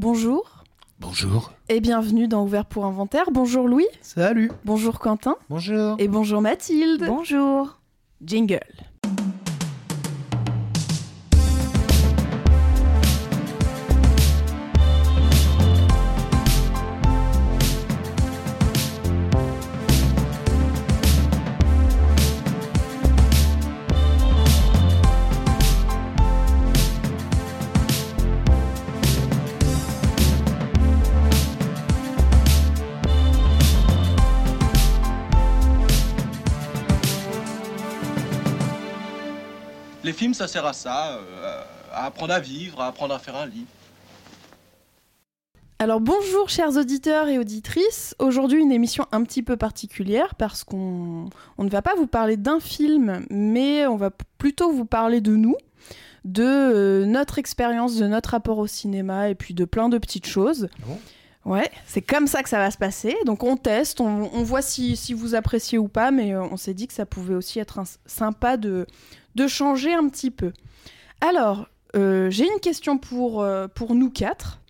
Bonjour Bonjour. et bienvenue dans Ouvert pour Inventaire. Bonjour Louis, Salut. bonjour Quentin Bonjour. et bonjour Mathilde. Bonjour. Jingle. Ça sert à ça, euh, à apprendre à vivre, à apprendre à faire un lit. Alors bonjour chers auditeurs et auditrices. Aujourd'hui une émission un petit peu particulière parce qu'on on ne va pas vous parler d'un film, mais on va plutôt vous parler de nous, de euh, notre expérience, de notre rapport au cinéma et puis de plein de petites choses. Ah bon? Ouais, c'est comme ça que ça va se passer. Donc on teste, on, voit si, si vous appréciez ou pas, mais euh, on s'est dit que ça pouvait aussi être un- sympa de, de changer un petit peu. Alors, euh, j'ai une question pour, euh, pour nous quatre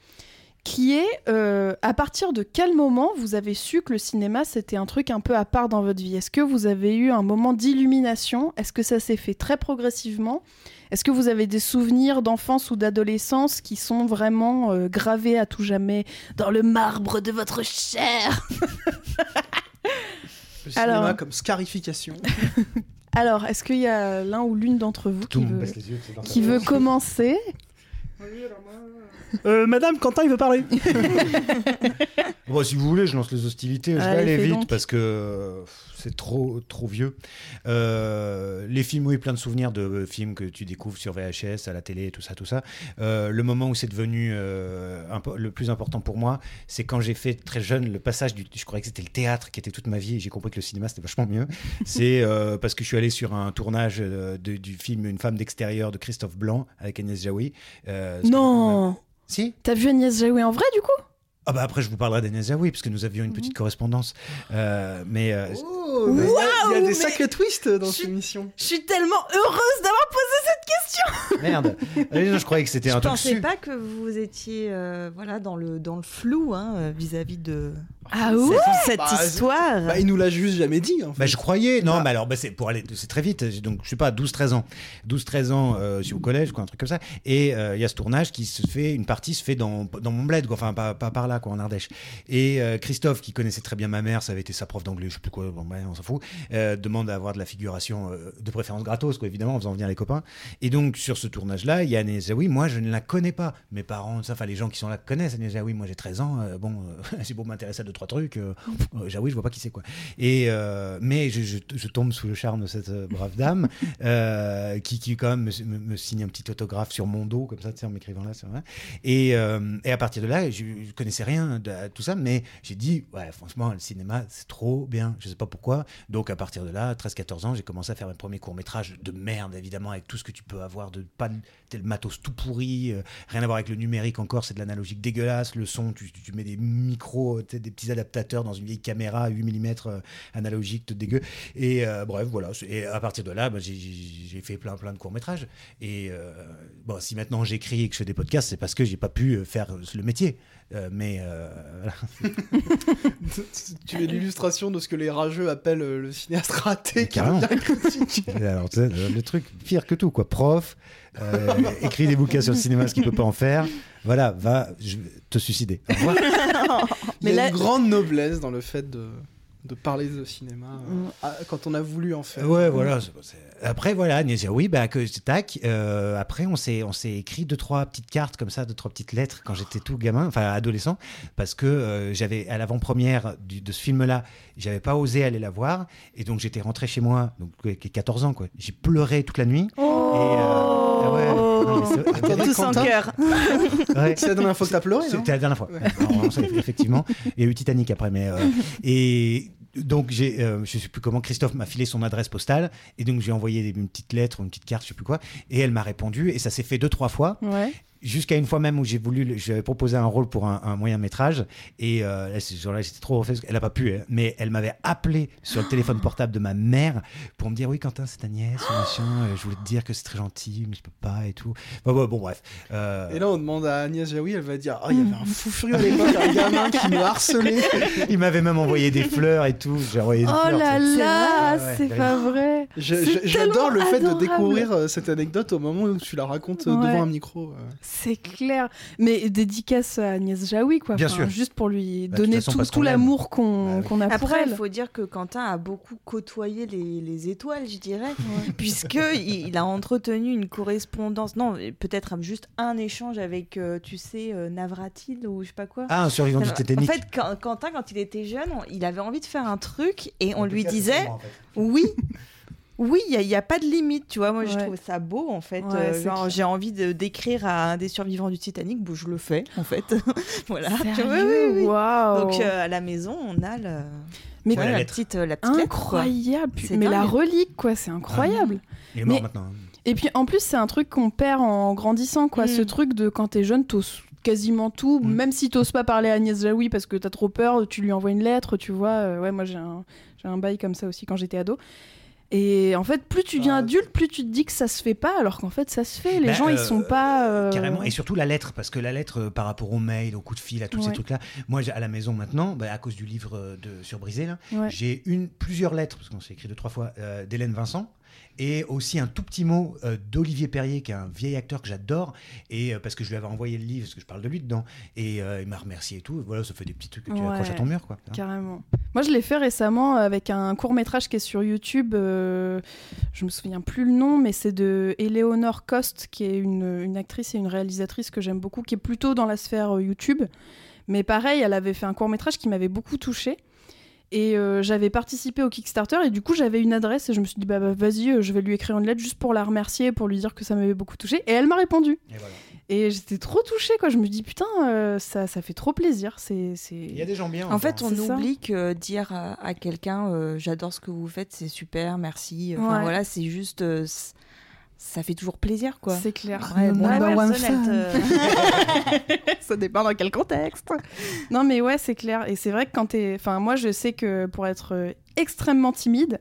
qui est euh, à partir de quel moment vous avez su que le cinéma c'était un truc un peu à part dans votre vie? Est-ce que vous avez eu un moment d'illumination? Est-ce que ça s'est fait très progressivement? Est-ce que vous avez des souvenirs d'enfance ou d'adolescence qui sont vraiment euh, gravés à tout jamais dans le marbre de votre chair? Le cinéma Alors. comme scarification. Alors, est-ce qu'il y a l'un ou l'une d'entre vous Tout qui veut, yeux. qui veut commencer? Euh, Madame, Quentin, il veut parler. Bon, si vous voulez, je lance les hostilités. Je vais Allez, aller vite donc. parce que c'est trop, trop vieux. Euh, les films, oui, plein de souvenirs de films que tu découvres sur VHS, à la télé, tout ça, tout ça. Euh, le moment où c'est devenu le plus important pour moi, c'est quand j'ai fait très jeune le passage du. Je croyais que c'était le théâtre qui était toute ma vie et j'ai compris que le cinéma c'était vachement mieux. c'est parce que je suis allé sur un tournage de- du film Une femme d'extérieur de Christophe Blanc avec Agnès Jaoui. Non Si T'as vu Agnès Jaoui en vrai du coup? Ah bah après je vous parlerai d'Agnès Jaoui parce que nous avions une petite correspondance. Euh, mais euh, Oh, mais il y a- il y a Waouh, des sacrés twists dans Je- cette émission. Je suis tellement heureuse d'avoir posé cette question merde. Euh, non, je croyais que c'était Je un truc pensais su- pas que vous étiez euh, voilà dans le dans le flou hein, vis-à-vis de Ah ouais cette Bah, histoire. Bah, il nous l'a juste jamais dit. En fait. Bah, je croyais, non, Bah. mais alors, bah, c'est pour aller, c'est très vite. Donc, je sais pas, 12-13 ans. 12-13 ans, euh, je suis au collège, quoi, un truc comme ça. Et euh, il y a ce tournage qui se fait, une partie se fait dans, dans mon bled, quoi, enfin, pas, pas par là, quoi, en Ardèche. Et euh, Christophe, qui connaissait très bien ma mère, ça avait été sa prof d'anglais, je sais plus quoi, bon, bah, on s'en fout, euh, demande à avoir de la figuration, euh, de préférence gratos, quoi, évidemment, en faisant venir les copains. Et donc, sur ce tournage-là, il y a Agnès Jaoui. Moi, je ne la connais pas. Mes parents, ça, enfin, les gens qui sont là connaissent Agnès Jaoui. Moi, j'ai 13 ans. euh, bon, euh, c'est pour m'intéresser à trois trucs. Euh, euh, Jaoui, je vois pas qui c'est, quoi. Et, euh, mais je, je- tombe sous le charme de cette brave dame qui, qui, quand même, me, signe un petit autographe sur mon dos, comme ça, tu sais, en m'écrivant là. Et, et à partir de là, je, je connaissais rien de tout ça, mais j'ai dit, ouais, franchement, le cinéma, c'est trop bien. Je sais pas pourquoi. Donc, à partir de là, 13-14 ans, j'ai commencé à faire mes premiers courts-métrages de merde, évidemment, avec tout ce que tu peux avoir de pas tel matos tout pourri, rien à voir avec le numérique encore, c'est de l'analogique dégueulasse. Le son, tu, tu- mets des micros, des petits adaptateurs dans une vieille caméra 8 mm euh, analogique, tout dégueu. Et euh, bref, voilà. Et à partir de là, bah, j'ai- fait plein, plein de courts-métrages. Et euh, bon, si maintenant j'écris et que je fais des podcasts, c'est parce que j'ai pas pu faire le métier. Euh, mais voilà. tu es l'illustration de ce que les rageux appellent le cinéaste raté. Qui critique. Alors, le, truc pire que tout, quoi. Prof, écrit des bouquins sur le cinéma, ce qu'il peut pas en faire. Voilà, va je vais te suicider. Au revoir. Il y a là- une grande noblesse dans le fait de, de parler de cinéma euh, Mm. quand on a voulu en faire. Ouais, voilà. c'est- c'est- Après, voilà, Agnès oui, bah, que tac. euh, après, on s'est, on s'est écrit deux, trois petites cartes comme ça, deux, trois petites lettres quand j'étais tout gamin, enfin adolescent, parce que euh, j'avais, à l'avant-première du- de ce film-là, j'avais pas osé aller la voir, et donc j'étais rentré chez moi, donc ouais, 14 ans, quoi. J'ai pleuré toute la nuit. Et, euh, ah ouais, c'est- Attendez, Tous en Quentin, cœur. ouais. C'est la dernière fois que t'as pleuré, C'était la dernière fois. Ouais, alors, effectivement. Il y a eu Titanic après, mais euh, et donc j'ai, euh, je sais plus comment Christophe m'a filé son adresse postale et donc j'ai envoyé une petite lettre, une petite carte, je sais plus quoi, et elle m'a répondu et ça s'est fait deux trois fois. Ouais. Jusqu'à une fois même où j'ai voulu, j'avais proposé un rôle pour un, un moyen métrage et euh, là, ce jour-là, j'étais trop refait. Elle a pas pu, hein, mais elle m'avait appelé sur le téléphone portable de ma mère pour me dire oui, Quentin, c'est ta nièce, machin. euh, Je voulais te dire que c'est très gentil, mais je peux pas et tout. Bon, bon, bon, bref. Euh, Et là, on demande à Agnès Jaoui, elle va dire Ah, il y avait un fou furieux à l'époque, un gamin qui me harcelait. il m'avait même envoyé des fleurs et tout. J'ai envoyé des Oh fleurs. là là, c'est ouais. pas vrai. J'adore le fait de découvrir euh, cette anecdote au moment où tu la racontes Ouais. devant un micro. C'est clair. Mais dédicace à Agnès Jaoui, quoi. Bien Enfin, sûr. Juste pour lui Bah, donner façon, tout, l'amour qu'on Bah oui. qu'on a pour Après, il faut dire que Quentin a beaucoup côtoyé les, les étoiles, je dirais, puisque il, il a entretenu une correspondance, non, peut-être juste un échange avec, euh, tu sais, euh, Navratil ou je sais pas quoi. Ah, un survivant du Titanic. En fait, quand- Quentin, quand il était jeune, on- il avait envie de faire un truc et on lui disait en fait. oui. Oui, il n'y a, pas de limite, tu vois. Moi, je trouve ça beau, en fait. Ouais, Euh, genre, j'ai envie de d'écrire à un des survivants du Titanic, bon, je le fais, en fait. voilà. Sérieux oui, oui. Donc, euh, à la maison, on a le... Mais vois, la la, lettre. petite, euh, la petite lettre, quoi. incroyable. C'est Mais la relique, quoi, c'est incroyable. Il est mort Mais- maintenant. Et puis en plus, c'est un truc qu'on perd en grandissant, quoi. Mm. Ce truc de quand t'es jeune, t'oses quasiment tout, Mm. même si t'oses pas parler à Agnès Jaoui parce que t'as trop peur, tu lui envoies une lettre, tu vois. Ouais, moi j'ai un, j'ai un bail comme ça aussi quand j'étais ado. Et en fait, plus tu deviens Ah, adulte, plus tu te dis que ça se fait pas, alors qu'en fait, ça se fait. Les Bah, gens, ils euh, sont pas. euh, Carrément, et surtout la lettre, parce que la lettre euh, par rapport au mail, au coup de fil, à tous ces trucs-là, moi à la maison maintenant, bah, à cause du livre de sur Brisé, là, Ouais. j'ai une plusieurs lettres, parce qu'on s'est écrit deux trois fois, euh, d'Hélène Vincent, et aussi un tout petit mot euh, d'Olivier Perrier, qui est un vieil acteur que j'adore, et euh, parce que je lui avais envoyé le livre, parce que je parle de lui dedans, et euh, il m'a remercié et tout. Voilà, ça fait des petits trucs que tu Ouais. accroches à ton mur, quoi. Hein. Carrément. Moi, je l'ai fait récemment avec un court métrage qui est sur YouTube. je me souviens plus le nom, mais c'est de Eleonore Cost, qui est une, une actrice et une réalisatrice que j'aime beaucoup, qui est plutôt dans la sphère YouTube. Mais pareil, elle avait fait un court métrage qui m'avait beaucoup touchée. Et euh, j'avais participé au Kickstarter et du coup j'avais une adresse et je me suis dit bah, bah, vas-y euh, je vais lui écrire une lettre juste pour la remercier pour lui dire que ça m'avait beaucoup touchée et elle m'a répondu Et voilà. et j'étais trop touchée quoi je me dis putain euh, ça, ça fait trop plaisir c'est c'est Il y a des gens bien. En fait, on oublie que dire à, à quelqu'un euh, j'adore ce que vous faites, c'est super, merci. Enfin Ouais. voilà, c'est juste. Ça fait toujours plaisir, quoi. c'est clair Ouais, bon, te- ça dépend dans quel contexte. Non, mais ouais, c'est clair. Et c'est vrai que quand t'es. Enfin, moi, je sais que pour être euh, extrêmement timide,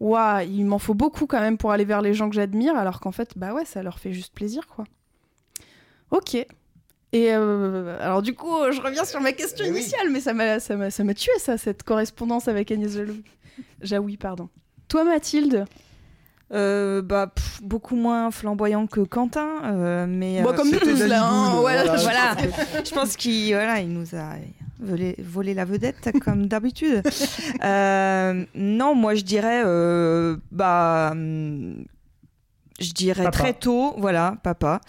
ouah, il m'en faut beaucoup quand même pour aller vers les gens que j'admire, alors qu'en fait, bah ouais, ça leur fait juste plaisir, quoi. Ok. Et euh, alors, du coup, je reviens sur ma question Eh oui. initiale, mais ça m'a, ça, m'a, ça m'a tué, ça, cette correspondance avec Agnès Jaoui. Jaoui, pardon. Toi, Mathilde Euh, bah, pff, beaucoup moins flamboyant que Quentin, euh, mais. Bon, euh, comme tous, là. hein, voilà. je- voilà, je pense qu'il voilà, il nous a volé, volé la vedette comme d'habitude. Euh, non, moi je dirais, euh, bah, hum, je dirais Papa. très tôt, voilà, papa.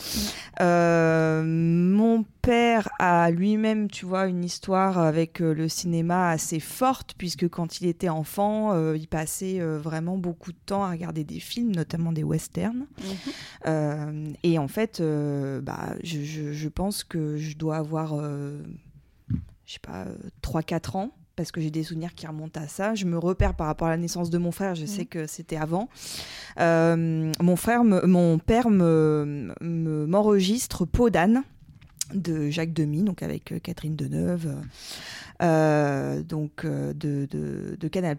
Euh, mon père a lui-même, tu vois, une histoire avec euh, le cinéma assez forte, puisque quand il était enfant, euh, il passait euh, vraiment beaucoup de temps à regarder des films, notamment des westerns. Euh, et en fait, bah, je, je- je pense que je dois avoir, je sais pas, 3-4 ans. Parce que j'ai des souvenirs qui remontent à ça. Je me repère par rapport à la naissance de mon frère. Je sais que c'était avant. Euh, mon frère, me- mon père me, me- m'enregistre Peau d'âne de Jacques Demy, donc avec euh, Catherine Deneuve, euh, donc euh, de, de, de Canal+.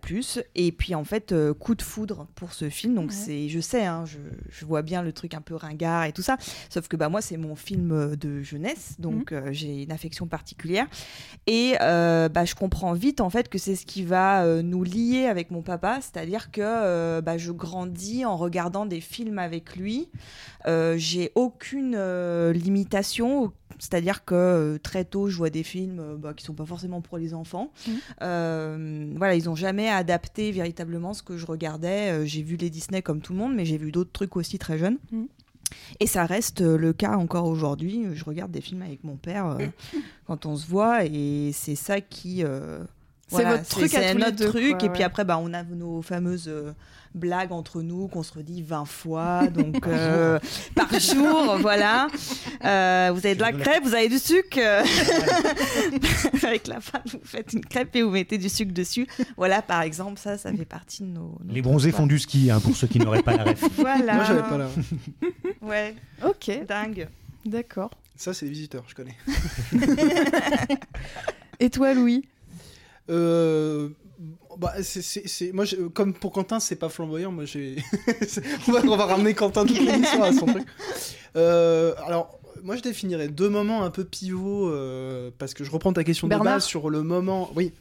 Et puis en fait, euh, coup de foudre pour ce film. Donc Ouais. c'est, je sais, hein, je, je vois bien le truc un peu ringard et tout ça. Sauf que bah moi, c'est mon film de jeunesse, donc euh, j'ai une affection particulière. Et bah, je comprends vite en fait que c'est ce qui va nous lier avec mon papa, c'est-à-dire que bah, je grandis en regardant des films avec lui. J'ai aucune limitation, c'est-à-dire que euh, très tôt je vois des films euh, bah, qui sont pas forcément pour les enfants. Mhm. Euh, voilà, ils ont jamais adapté véritablement ce que je regardais. Euh, j'ai vu les Disney comme tout le monde, mais j'ai vu d'autres trucs aussi très jeunes. Mhm. Et ça reste euh, le cas encore aujourd'hui. Je regarde des films avec mon père euh, quand on se voit, et c'est ça qui. euh, C'est votre truc à tous notre deux, truc. quoi, et puis après, bah, on a nos fameuses euh, blagues entre nous qu'on se redit 20 fois, donc euh, par jour, voilà. Euh, vous avez de la crêpe, vous avez du sucre. euh, Avec la femme, vous faites une crêpe et vous mettez du sucre dessus. Voilà, par exemple, ça, ça fait partie de nos. nos Les bronzés font du ski, hein, pour ceux qui n'auraient pas la ref. Voilà. Moi, j'avais pas la. Ouais, Ok. dingue. D'accord. Ça, c'est les visiteurs, je connais. Et toi, Louis? Euh, bah, c'est, moi, comme pour Quentin, c'est pas flamboyant. Moi, j'ai. on, va, on va ramener Quentin toute l'émission à son truc. Euh, alors, moi, je définirais deux moments un peu pivots euh, parce que je reprends ta question de Bernard base sur le moment. Oui.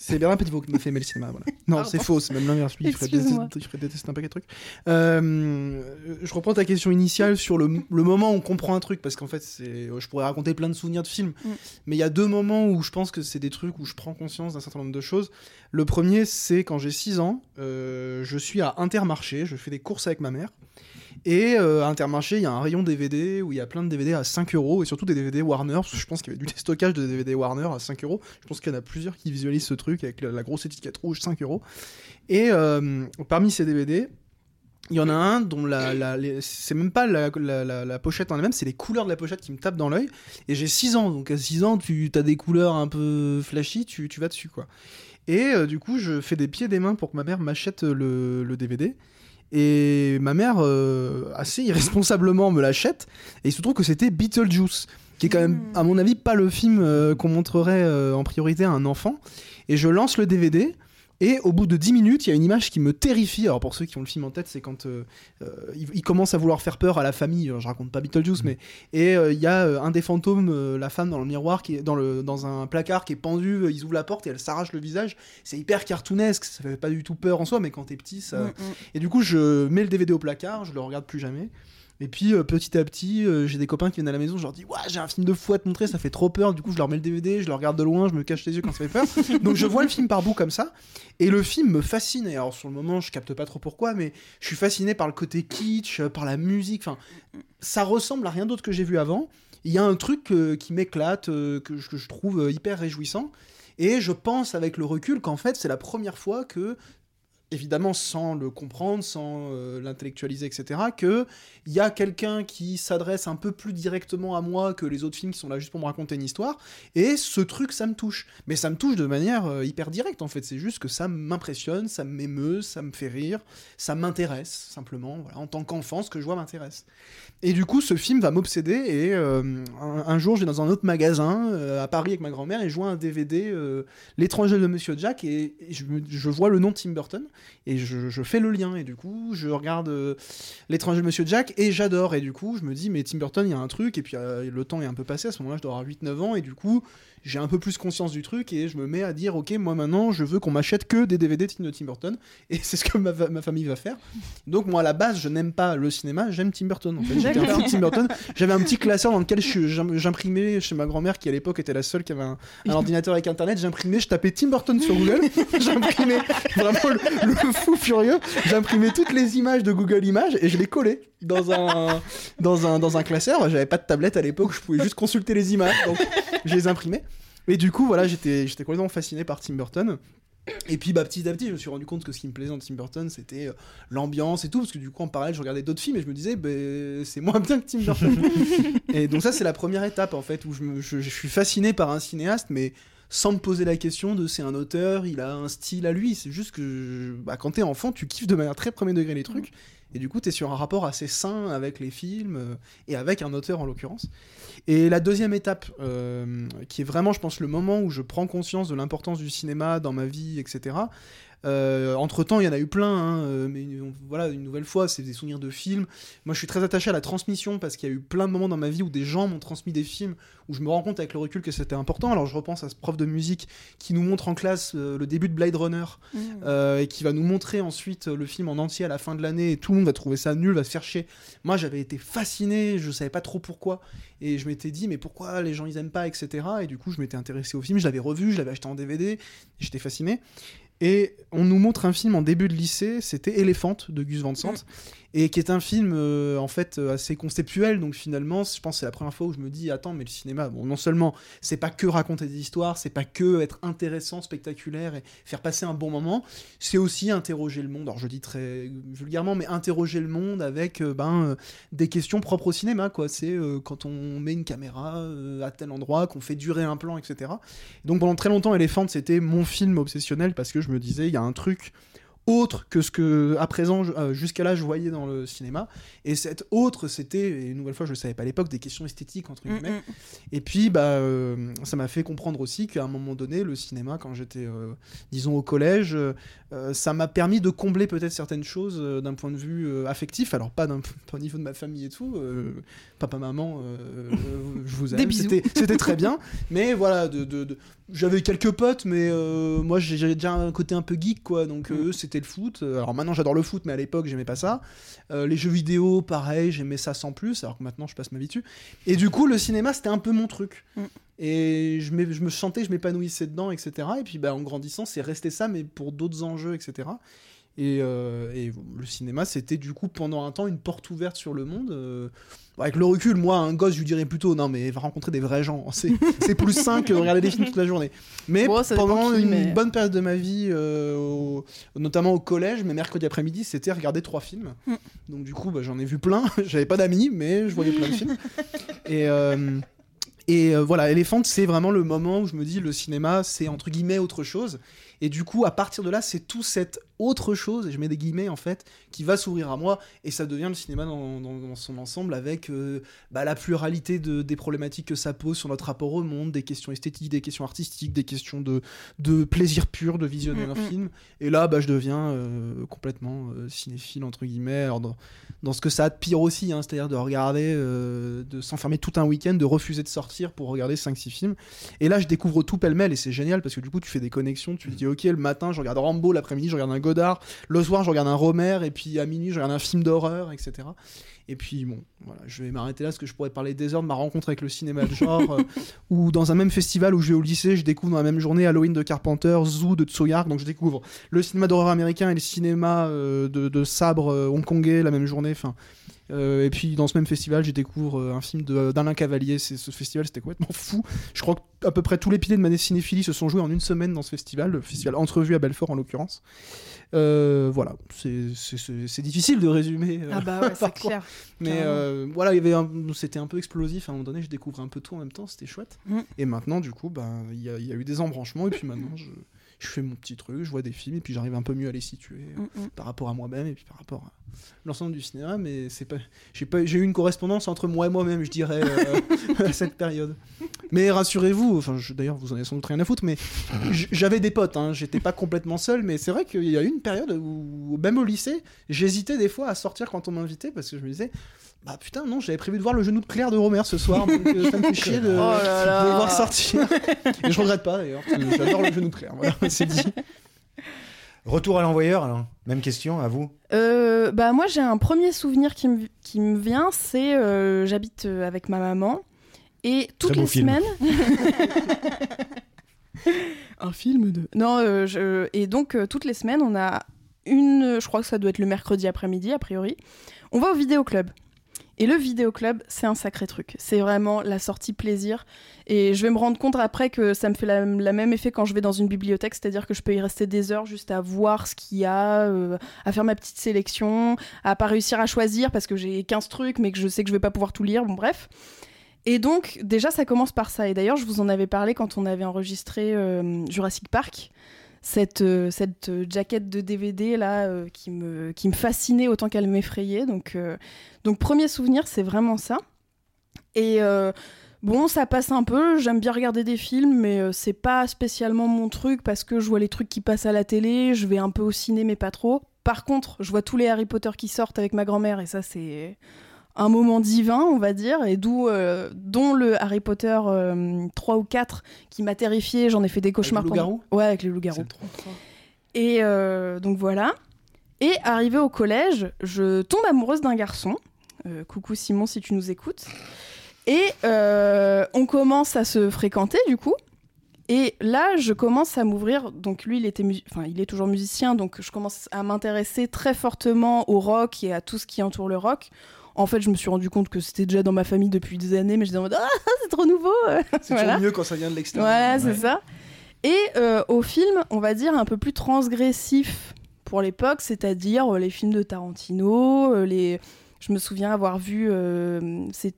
C'est Bernard Pivot qui m'a fait aimer le cinéma. Voilà. Non, c'est faux, c'est même l'inverse. Lui, il ferait détester, il ferait détester un paquet de trucs. Euh, je reprends ta question initiale sur le, le moment où on comprend un truc, parce qu'en fait, je pourrais raconter plein de souvenirs de films, Mm. mais il y a deux moments où je pense que c'est des trucs où je prends conscience d'un certain nombre de choses. Le premier, c'est quand j'ai 6 ans, euh, je suis à Intermarché, je fais des courses avec ma mère. Et euh, à Intermarché, il y a un rayon DVD où il y a plein de DVD à 5 euros et surtout des DVD Warner. Je pense qu'il y avait du déstockage de DVD Warner à 5 euros. Je pense qu'il y en a plusieurs qui visualisent ce truc avec la, grosse étiquette rouge 5 euros. Et euh, parmi ces DVD, il y en a un dont la, c'est même pas la, pochette en elle-même, c'est les couleurs de la pochette qui me tapent dans l'œil. Et j'ai 6 ans, donc à 6 ans, tu as des couleurs un peu flashy, tu, vas dessus quoi. Et euh, du coup, je fais des pieds et des mains pour que ma mère m'achète le DVD. Et ma mère, euh, assez irresponsablement, me l'achète. Et il se trouve que c'était Beetlejuice, qui est quand même, Mm. à mon avis, pas le film euh, qu'on montrerait euh, en priorité à un enfant. Et je lance le DVD. Et au bout de 10 minutes, il y a une image qui me terrifie. Alors pour ceux qui ont le film en tête, c'est quand euh, euh, il, il commence à vouloir faire peur à la famille. Alors, je raconte pas Beetlejuice, Mm. mais et euh, il y a euh, un des fantômes, euh, la femme dans le miroir, qui est dans le dans un placard qui est pendu. euh, ils ouvrent la porte et elle s'arrache le visage. C'est hyper cartoonesque. Ça fait pas du tout peur en soi, mais quand t'es petit, ça. Mm, mm. Et du coup, je mets le DVD au placard, je le regarde plus jamais. Et puis euh, petit à petit, euh, j'ai des copains qui viennent à la maison, je leur dis ouais j'ai un film de fou à te montrer, ça fait trop peur. Du coup, je leur mets le DVD, je le regarde de loin, je me cache les yeux quand ça fait peur. Donc je vois le film par bout comme ça, et le film me fascine. Et alors sur le moment, je capte pas trop pourquoi, mais je suis fasciné par le côté kitsch, euh, par la musique. Enfin, ça ressemble à rien d'autre que j'ai vu avant. Il y a un truc euh, qui m'éclate, que, je- que je trouve hyper réjouissant. Et je pense avec le recul qu'en fait, c'est la première fois que, évidemment sans le comprendre, sans euh, l'intellectualiser, etc., qu'il y a quelqu'un qui s'adresse un peu plus directement à moi que les autres films qui sont là juste pour me raconter une histoire. Et ce truc, ça me touche. Mais ça me touche de manière euh, hyper directe, en fait. C'est juste que ça m'impressionne, ça m'émeut, ça me fait rire, ça m'intéresse, simplement. Voilà, en tant qu'enfant, ce que je vois m'intéresse. Et du coup, ce film va m'obséder. Et euh, un, jour, je vais dans un autre magasin à Paris avec ma grand-mère et je vois un DVD, L'étranger de Monsieur Jack, et, je, je vois le nom Tim Burton et je, fais le lien. Et du coup, je regarde euh, L'étranger de Monsieur Jack et j'adore. Et du coup, je me dis, mais Tim Burton, il y a un truc. Et puis euh, le temps est un peu passé. À ce moment-là, je dois avoir 8-9 ans. Et du coup, j'ai un peu plus conscience du truc et je me mets à dire, ok, moi maintenant, je veux qu'on m'achète que des DVD de Tim Burton. Et c'est ce que ma, ma famille va faire. Donc moi à la base je n'aime pas le cinéma, j'aime Tim Burton en fait. J'étais un Tim Burton. J'avais un petit classeur dans lequel j'imprimais chez ma grand-mère qui à l'époque était la seule qui avait un, un ordinateur avec internet. J'imprimais, je tapais Tim Burton sur Google. J'imprimais vraiment le, le fou furieux. J'imprimais toutes les images de Google Images et je les collais dans un dans un dans un classeur. J'avais pas de tablette à l'époque, je pouvais juste consulter les images donc je les imprimais. Et du coup voilà j'étais j'étais complètement fasciné par Tim Burton. Et puis bah, petit à petit, je me suis rendu compte que ce qui me plaisait dans Tim Burton, c'était euh, l'ambiance et tout, parce que du coup, en parallèle, je regardais d'autres films et je me disais, ben, c'est moins bien que Tim Burton. et donc ça, c'est la première étape, en fait, où je, me- je- je suis fasciné par un cinéaste, mais sans me poser la question de c'est un auteur, il a un style à lui. C'est juste que je- bah, quand t'es enfant, tu kiffes de manière très premier degré les trucs. Et du coup, t'es sur un rapport assez sain avec les films euh, et avec un auteur en l'occurrence. Et la deuxième étape, euh, qui est vraiment, je pense, le moment où je prends conscience de l'importance du cinéma dans ma vie, etc. entre temps, il y en a eu plein, hein, euh, mais euh, voilà, une nouvelle fois, c'est des souvenirs de films. Moi, je suis très attaché à la transmission parce qu'il y a eu plein de moments dans ma vie où des gens m'ont transmis des films où je me rends compte avec le recul que c'était important. Alors, je repense à ce prof de musique qui nous montre en classe euh, le début de Blade Runner Mm. euh, et qui va nous montrer ensuite euh, le film en entier à la fin de l'année et tout le monde va trouver ça nul, va se faire chier. Moi j'avais été fasciné, je savais pas trop pourquoi et je m'étais dit mais pourquoi les gens ils aiment pas etc. Et du coup je m'étais intéressé au film, je l'avais revu, je l'avais acheté en DVD, j'étais fasciné. Et on nous montre un film en début de lycée, c'était Elephant de Gus Van Sant, et qui est un film euh, en fait euh, assez conceptuel. Donc finalement, je pense que c'est la première fois où je me dis attends, mais le cinéma, bon, non seulement c'est pas que raconter des histoires, c'est pas que être intéressant, spectaculaire et faire passer un bon moment, c'est aussi interroger le monde. Alors je dis très vulgairement, mais interroger le monde avec euh, ben euh, des questions propres au cinéma, quoi. C'est euh, quand on met une caméra euh, à tel endroit, qu'on fait durer un plan, etc. Donc pendant très longtemps, Elephant, c'était mon film obsessionnel parce que je me disais, il y a un truc autre que ce que à présent je- euh, jusqu'à là je voyais dans le cinéma. Et cette autre c'était et une nouvelle fois je le savais pas à l'époque des questions esthétiques entre Mm, guillemets. mm. et puis bah euh, ça m'a fait comprendre aussi qu'à un moment donné le cinéma quand j'étais euh, disons au collège ça m'a permis de combler peut-être certaines choses d'un point de vue affectif. Alors pas d'un au niveau de ma famille et tout papa maman je vous aime. c'était très bien. Mais voilà de, de- de- j'avais quelques potes mais euh, moi j'ai- j'avais déjà un côté un peu geek quoi. Donc euh, eux c'était le foot. Alors maintenant j'adore le foot mais à l'époque j'aimais pas ça. Euh, les jeux vidéo pareil j'aimais ça sans plus alors que maintenant je passe ma vie dessus. Et du coup le cinéma c'était un peu mon truc. Mm. et je, je me sentais je m'épanouissais dedans etc et puis bah, en grandissant c'est resté ça mais pour d'autres enjeux etc et, euh, et le cinéma, c'était du coup pendant un temps une porte ouverte sur le monde. euh, avec le recul, moi, un gosse, je lui dirais plutôt non, mais va rencontrer des vrais gens. C'est plus sain que regarder des films toute la journée. Mais Bon, pendant une mais- bonne période de ma vie, euh, au- notamment au collège, mes mercredis après-midi, c'était regarder trois films. Mm. Donc du coup, bah, j'en ai vu plein. J'avais pas d'amis, mais je voyais plein de films. Et et euh, voilà, Elephant, c'est vraiment le moment où je me dis le cinéma, c'est entre guillemets autre chose. Et du coup, à partir de là, c'est tout cette autre chose, et je mets des guillemets en fait, qui va s'ouvrir à moi, et ça devient le cinéma dans, dans- dans son ensemble avec euh, bah, la pluralité de, des problématiques que ça pose sur notre rapport au monde, des questions esthétiques, des questions artistiques, des questions de, de plaisir pur de visionner Mm, un mm. film. Et là, bah, je deviens euh, complètement euh, cinéphile, entre guillemets, alors dans, dans ce que ça a de pire aussi, hein, c'est-à-dire de regarder, de s'enfermer tout un week-end, de refuser de sortir pour regarder 5-6 films. Et là, je découvre tout pêle-mêle, et c'est génial parce que du coup, tu fais des connexions, tu te dis, ok, le matin, je regarde Rambo, l'après-midi, je regarde un Godard, le soir, je regarde un Romer, et puis à minuit, je regarde un film d'horreur, etc. Et puis bon, voilà, je vais m'arrêter là parce que je pourrais parler des heures de ma rencontre avec le cinéma de genre, euh, ou dans un même festival où je vais au lycée, je découvre dans la même journée Halloween de Carpenter, Zoo de Tsoyark, donc je découvre le cinéma d'horreur américain et le cinéma euh, de, de sabre euh, hongkongais la même journée. Enfin, euh, et puis dans ce même festival, je découvre euh, un film de- d'Alain Cavalier. Ce festival, c'était complètement fou. Je crois qu'à peu près tous les piliers de ma cinéphilie se sont joués en une semaine dans ce festival, le festival Entrevue à Belfort en l'occurrence. Euh, voilà, c'est- difficile de résumer. euh, Ah bah ouais, c'est clair. mais euh, voilà, c'était un peu explosif. À un moment donné, je découvrais un peu tout en même temps, c'était chouette. Mm. Et maintenant, du coup, ben, il y, y a eu des embranchements. Et puis maintenant, je, je fais mon petit truc, je vois des films, et puis j'arrive un peu mieux à les situer euh, Mm, mm. par rapport à moi-même et puis par rapport à l'ensemble du cinéma. Mais c'est pas, j'ai pas, j'ai eu une correspondance entre moi et moi-même, je dirais, euh, à cette période. Mais rassurez-vous, enfin, d'ailleurs, vous en avez sans doute rien à foutre, mais j'avais des potes. Hein, j'étais pas complètement seul, mais c'est vrai qu'il y a eu une période où, même au lycée, j'hésitais des fois à sortir quand on m'invitait parce que je me disais. Bah putain non j'avais prévu de voir le genou de Claire de Romer ce soir donc euh, ça me fait chier de, Oh là là. de le voir sortir et je regrette pas d'ailleurs j'adore le genou de Claire voilà c'est dit Retour à l'envoyeur, alors. Même question à vous. Euh, bah moi j'ai un premier souvenir qui me, qui me vient, c'est euh, j'habite euh, avec ma maman et toutes les film. semaines. un film de. Non euh, je- et donc euh, toutes les semaines on a une, je crois que ça doit être le mercredi après-midi a priori, on va au vidéoclub. Et le vidéoclub, c'est un sacré truc. C'est vraiment la sortie plaisir. Et je vais me rendre compte après que ça me fait la, la même effet quand je vais dans une bibliothèque, c'est-à-dire que je peux y rester des heures juste à voir ce qu'il y a, euh, à faire ma petite sélection, à pas réussir à choisir parce que j'ai 15 trucs mais que je sais que je vais pas pouvoir tout lire, bon bref. Et donc déjà ça commence par ça. Et d'ailleurs je vous en avais parlé quand on avait enregistré euh, Jurassic Park. Cette, euh, cette euh, jaquette de DVD là qui, me, qui me fascinait autant qu'elle m'effrayait. Donc, donc premier souvenir c'est vraiment ça. Et bon ça passe un peu, j'aime bien regarder des films mais c'est pas spécialement mon truc parce que je vois les trucs qui passent à la télé, je vais un peu au ciné mais pas trop. Par contre, je vois tous les Harry Potter qui sortent avec ma grand-mère et ça c'est un moment divin, on va dire, et d'où euh, dont le Harry Potter euh, 3 ou 4 qui m'a terrifié, j'en ai fait des cauchemars le pendant- loup-garou Ouais, avec les loups-garous. Et euh, donc voilà. Et arrivé au collège, je tombe amoureuse d'un garçon. Euh, coucou Simon si tu nous écoutes. Et on commence à se fréquenter du coup. Et là, je commence à m'ouvrir. Donc lui, il était, enfin, il est toujours musicien, donc je commence à m'intéresser très fortement au rock et à tout ce qui entoure le rock. En fait, je me suis rendu compte que c'était déjà dans ma famille depuis des années, mais j'étais en mode ah c'est trop nouveau. c'est Voilà. toujours mieux quand ça vient de l'extérieur Voilà, c'est Ouais. ça. Et euh, au film, on va dire un peu plus transgressif pour l'époque, c'est-à-dire euh, les films de Tarantino, euh, les... je me souviens avoir vu, euh, c'est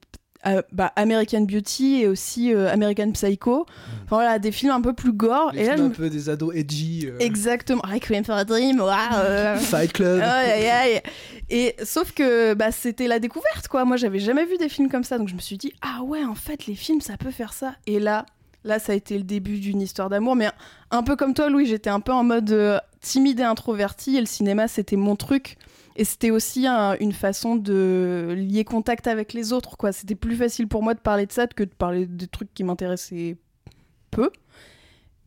euh, bah, American Beauty et aussi euh, American Psycho. Enfin voilà, des films un peu plus gore. Les et films un me- peu des ados edgy. euh, Exactement. Requiem for a Dream. waouh, euh, Fight Club. Aïe, aïe, aïe. Et sauf que bah, c'était la découverte, quoi. Moi, j'avais jamais vu des films comme ça, donc je me suis dit, ah ouais, en fait, les films, ça peut faire ça. Et là, là, ça a été le début d'une histoire d'amour, mais un peu comme toi, Louis, j'étais un peu en mode euh, timide et introverti, et le cinéma, c'était mon truc. Et c'était aussi un- une façon de lier contact avec les autres, quoi. C'était plus facile pour moi de parler de ça que de parler des trucs qui m'intéressaient peu.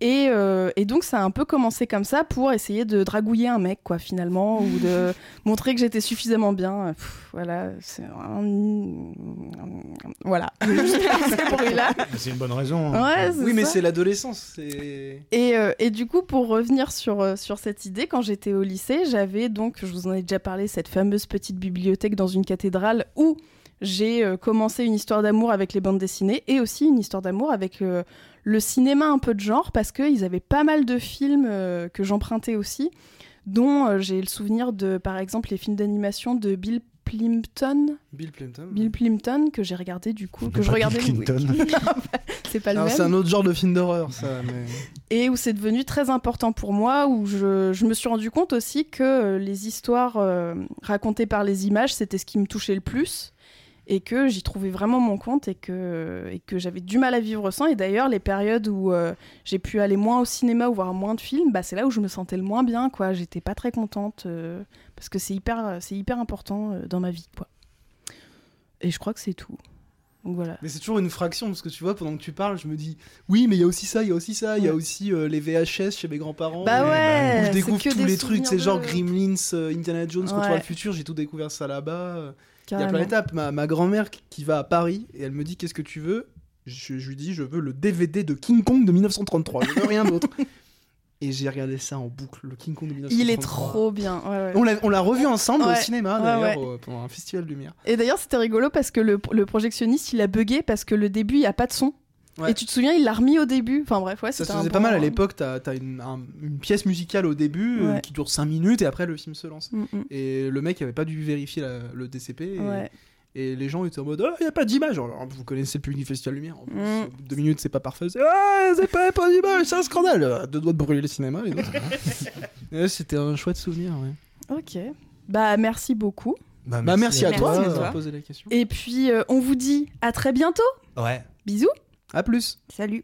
Et, euh, et donc ça a un peu commencé comme ça pour essayer de dragouiller un mec, quoi, finalement, ou de montrer que j'étais suffisamment bien. Pff, voilà, c'est un- voilà. C'est une bonne raison. hein. Ouais, Oui, mais c'est l'adolescence. Et, euh, et du coup, pour revenir sur, euh, sur cette idée, quand j'étais au lycée, j'avais donc, je vous en ai déjà parlé, cette fameuse petite bibliothèque dans une cathédrale où j'ai euh, commencé une histoire d'amour avec les bandes dessinées et aussi une histoire d'amour avec euh, le cinéma un peu de genre parce qu'ils avaient pas mal de films euh, que j'empruntais aussi, dont euh, j'ai le souvenir de, par exemple, les films d'animation de Bill Plimpton, Bill Clinton. Bill Plimpton que j'ai regardé du coup, que je regardais. Bill Clinton. c'est pas le Alors, même. c'est un autre genre de film d'horreur, ça. Mais... et où c'est devenu très important pour moi, où je, je me suis rendu compte aussi que euh, les histoires euh, racontées par les images, c'était ce qui me touchait le plus, et que j'y trouvais vraiment mon compte, et que, et que j'avais du mal à vivre sans. Et d'ailleurs, les périodes où euh, j'ai pu aller moins au cinéma ou voir moins de films, bah, c'est là où je me sentais le moins bien, quoi. J'étais pas très contente, euh, parce que c'est hyper, c'est hyper important euh, dans ma vie, quoi. Et je crois que c'est tout. Donc voilà. Mais c'est toujours une fraction, parce que tu vois, pendant que tu parles, je me dis, oui, mais il y a aussi ça, il y a aussi ça, il y a aussi euh, les VHS chez mes grands-parents. Bah ouais, où je découvre tous les trucs, c'est genre Gremlins, euh, Indiana Jones, Retour Ouais. à le futur, j'ai tout découvert ça là-bas. Il y a plein d'étapes. Ma, ma grand-mère qui- va à Paris et elle me dit qu'est-ce que tu veux? Je, je lui dis je veux le DVD de King Kong de 1933, je veux rien d'autre. et j'ai regardé ça en boucle, le King Kong de 1933. Il est trop bien. ouais, ouais. On l'a, revu ensemble au cinéma d'ailleurs pendant un festival de lumière. Et d'ailleurs, c'était rigolo parce que le, le projectionniste, il a bugué parce que le début, il n'y a pas de son. Ouais. Et tu te souviens, il l'a remis au début. Enfin bref, ouais, Ça se c'était un faisait bon- pas mal à l'époque, t'as, t'as une, un- une pièce musicale au début euh, qui dure 5 minutes et après le film se lance. Mm, mm. Et le mec avait pas dû vérifier la- le DCP et, Ouais. et les gens étaient en mode il y a pas d'image. Vous connaissez le public du Festival Lumière. En plus, Mm. au bout de deux minutes c'est pas parfait. C'est ah pas, pas d'image, c'est un scandale. Euh, Deux doigts de brûler le cinéma. Ouais, C'était un chouette souvenir. Ouais. Ok. Bah, merci beaucoup. Bah merci à Merci toi à toi. posé la question. Et puis, euh, on vous dit à très bientôt. Ouais. Bisous. À plus. Salut.